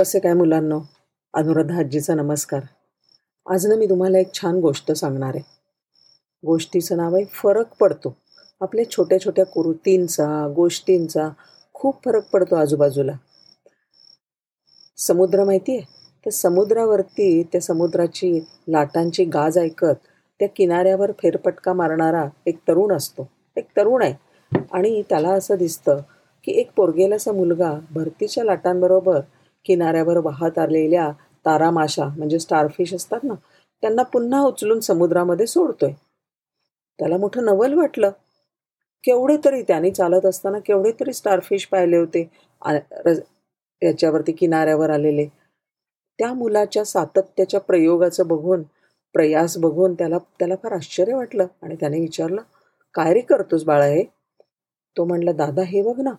कसे काय मुलांनो? अनुराधा आजीचा नमस्कार. आज ना मी तुम्हाला एक छान गोष्ट सांगणार आहे. गोष्टीचं नाव आहे फरक पडतो. आपल्या छोट्या छोट्या कृतींचा गोष्टींचा खूप फरक पडतो आजूबाजूला. समुद्र माहिती आहे? त्या समुद्रावरती त्या समुद्राची लाटांची गाज ऐकत त्या किनाऱ्यावर फेरपटका मारणारा एक तरुण असतो. एक तरुण आहे. आणि त्याला असं दिसतं की एक पोरगेलासा मुलगा भरतीच्या लाटांबरोबर किनाऱ्यावर वाहत आलेल्या तारामाशा म्हणजे स्टारफिश असतात ना त्यांना पुन्हा उचलून समुद्रामध्ये सोडतोय. त्याला मोठं नवल वाटलं. केवढे तरी त्याने चालत असताना केवढे तरी स्टारफिश पाहिले होते याच्यावरती किनाऱ्यावर आलेले. त्या मुलाच्या सातत्याच्या प्रयोगाचं बघून प्रयास बघून त्याला त्याला फार आश्चर्य वाटलं आणि त्याने विचारलं काय रे करतोस बाळा हे? तो म्हणला दादा हे बघ ना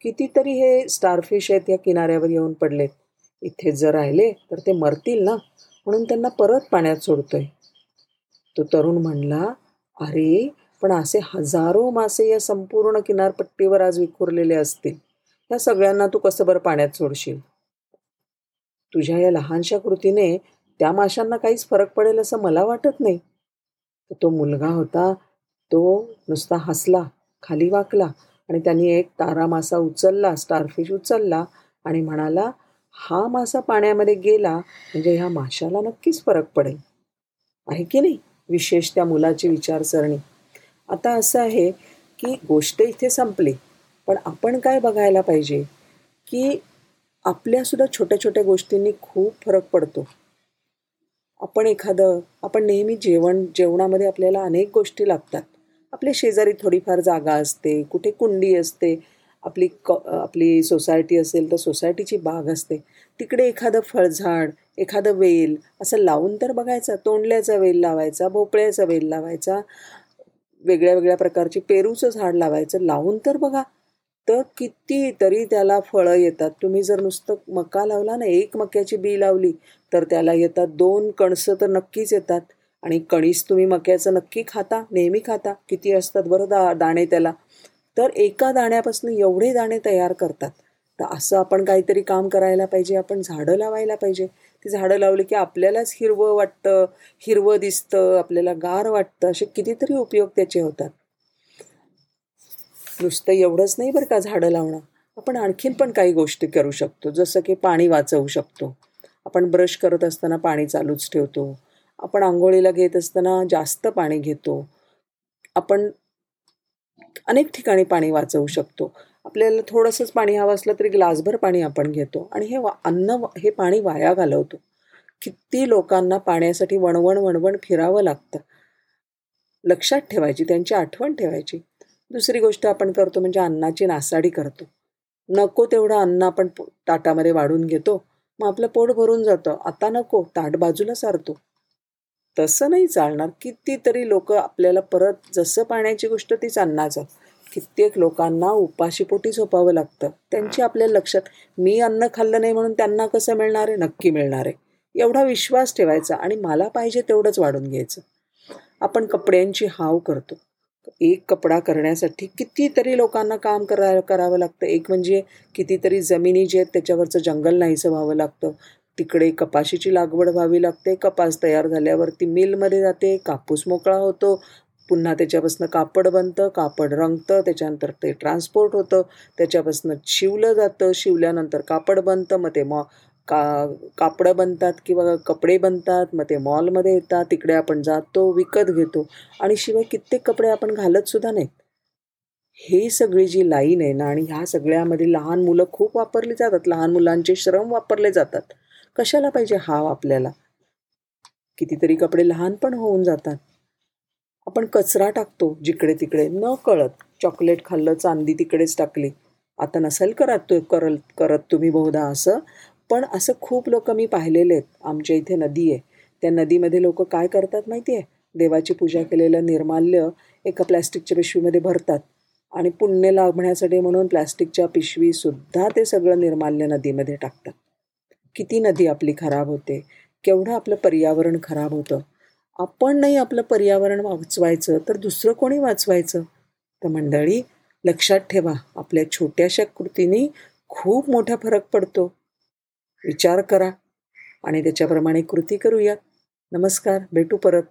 कितीतरी हे स्टारफिश आहेत या किनाऱ्यावर येऊन पडलेत. इथे जर राहिले तर ते मरतील ना? म्हणून त्यांना परत पाण्यात सोडतोय. तो तरुण म्हणला अरे पण असे हजारो मासे या संपूर्ण किनारपट्टीवर आज विखुरलेले असतील. या सगळ्यांना तू कसं बरं पाण्यात सोडशील? तुझ्या या लहानशा कृतीने त्या माशांना काहीच फरक पडेल असं मला वाटत नाही. तो मुलगा होता तो नुसता हसला खाली वाकला आणि त्यांनी एक तारा मासा उचलला स्टारफिश उचलला आणि म्हणाला हा मासा पाण्यामध्ये गेला म्हणजे ह्या माशाला नक्कीच फरक पडेल. आहे की नाही? विशेष त्या मुलाची विचारसरणी. आता असं आहे की गोष्ट इथे संपली पण आपण काय बघायला पाहिजे? की आपल्यासुद्धा छोट्या छोट्या गोष्टींनी खूप फरक पडतो. आपण एखादं आपण नेहमी जेवण जेवणामध्ये आपल्याला अनेक गोष्टी लागतात. आपल्या शेजारी थोडीफार जागा असते कुठे कुंडी असते आपली क आपली सोसायटी असेल तर सोसायटीची बाग असते. तिकडे एखादं फळझाड एखादं वेल असं लावून तर बघायचं तोंडल्याचा वेल लावायचा भोपळ्याचा वेल लावायचा वेगळ्या वेगळ्या प्रकारची पेरूचं झाड लावायचं लावून तर बघा. तर किती तरी त्याला फळं येतात. तुम्ही जर नुसतं मका लावला ना एक मक्याची बी लावली तर त्याला येतात दोन कणसं तर नक्कीच येतात. आणि कणीस तुम्ही मक्याचं नक्की खाता नेहमी खाता. किती असतात बरं दा दाणे त्याला. तर एका दाण्यापासून एवढे दाणे तयार करतात. तर असं आपण काहीतरी काम करायला पाहिजे आपण झाडं लावायला पाहिजे. ती झाडं लावली की आपल्यालाच हिरवं वाटतं हिरवं दिसतं आपल्याला गार वाटतं. असे कितीतरी उपयोग त्याचे होतात. नुसतं एवढंच नाही बरं का झाडं लावणं. आपण आणखीन पण काही गोष्टी करू शकतो. जसं की पाणी वाचवू शकतो. आपण ब्रश करत असताना पाणी चालूच ठेवतो. आपण आंघोळीला घेत असताना जास्त पाणी घेतो. आपण अनेक ठिकाणी पाणी वाचवू शकतो. आपल्याला थोडंसंच पाणी हवं असलं तरी ग्लासभर पाणी आपण घेतो. आणि हे वा अन्न हे पाणी वाया घालवतो. किती लोकांना पाण्यासाठी वणवण वणवण फिरावं लागतं. लक्षात ठेवायची त्यांची आठवण ठेवायची. दुसरी गोष्ट आपण करतो म्हणजे अन्नाची नासाडी करतो. नको तेवढं अन्न आपण ताटामध्ये वाढून घेतो. मग आपलं पोट भरून जातं. आता नको ताट बाजूला सारतो. तसं नाही चालणार. कितीतरी लोक आपल्याला परत जसं पाण्याची गोष्ट तीच अन्नाचं कित्येक लोकांना उपाशीपोटी झोपावं लागतं. त्यांची आपल्या लक्षात मी अन्न खाल्लं नाही म्हणून त्यांना कसं मिळणार आहे? नक्की मिळणार आहे. एवढा विश्वास ठेवायचा आणि मला पाहिजे तेवढंच वाढून घ्यायचं. आपण कपड्यांची हाव करतो. एक कपडा करण्यासाठी कितीतरी लोकांना काम करा करावं लागतं. एक म्हणजे कितीतरी जमिनी जे आहेत त्याच्यावरचं जंगल नाहीसं व्हावं लागतं. तिकडे कपाशीची लागवड व्हावी लागते. कपास तयार झाल्यावरती मिलमध्ये जाते. कापूस मोकळा होतो. पुन्हा त्याच्यापासून कापड बनतं. कापड रंगतं. त्याच्यानंतर ते ट्रान्सपोर्ट होतं. त्याच्यापासून शिवलं जातं. शिवल्यानंतर कापड बनतं. मग ते मॉ का कापडं बनतात किंवा कपडे बनतात. मग ते मॉलमध्ये येतात. तिकडे आपण जातो विकत घेतो. आणि शिवाय कित्येक कपडे आपण घालतसुद्धा नाहीत. हे सगळी जी लाईन आहे ना आणि ह्या सगळ्यामध्ये लहान मुलं खूप वापरली जातात. लहान मुलांचे श्रम वापरले जातात. कशाला पाहिजे हाव आपल्याला? कितीतरी कपडे लहान पण होऊन जातात. आपण कचरा टाकतो जिकडे तिकडे न कळत. चॉकलेट खाल्लं चांदी तिकडेच टाकली. आता नसेल करत तो करल करत तुम्ही बहुधा असं. पण असं खूप लोक मी पाहिलेले आहेत. आमच्या इथे नदी आहे. त्या नदीमध्ये लोक काय करतात माहिती आहे देवाची पूजा केलेलं निर्माल्य एका प्लॅस्टिकच्या पिशवीमध्ये भरतात. आणि पुण्य लाभण्यासाठी म्हणून प्लॅस्टिकच्या पिशवीसुद्धा ते सगळं निर्माल्य नदीमध्ये टाकतात. किती नदी आपली खराब होते केवढं आपलं पर्यावरण खराब होतं. आपण नाही आपलं पर्यावरण वाचवायचं तर दुसरं कोणी वाचवायचं? तर मंडळी लक्षात ठेवा आपल्या छोट्याशा कृतीने खूप मोठा फरक पडतो. विचार करा आणि त्याच्याप्रमाणे कृती करूयात नमस्कार भेटू परत.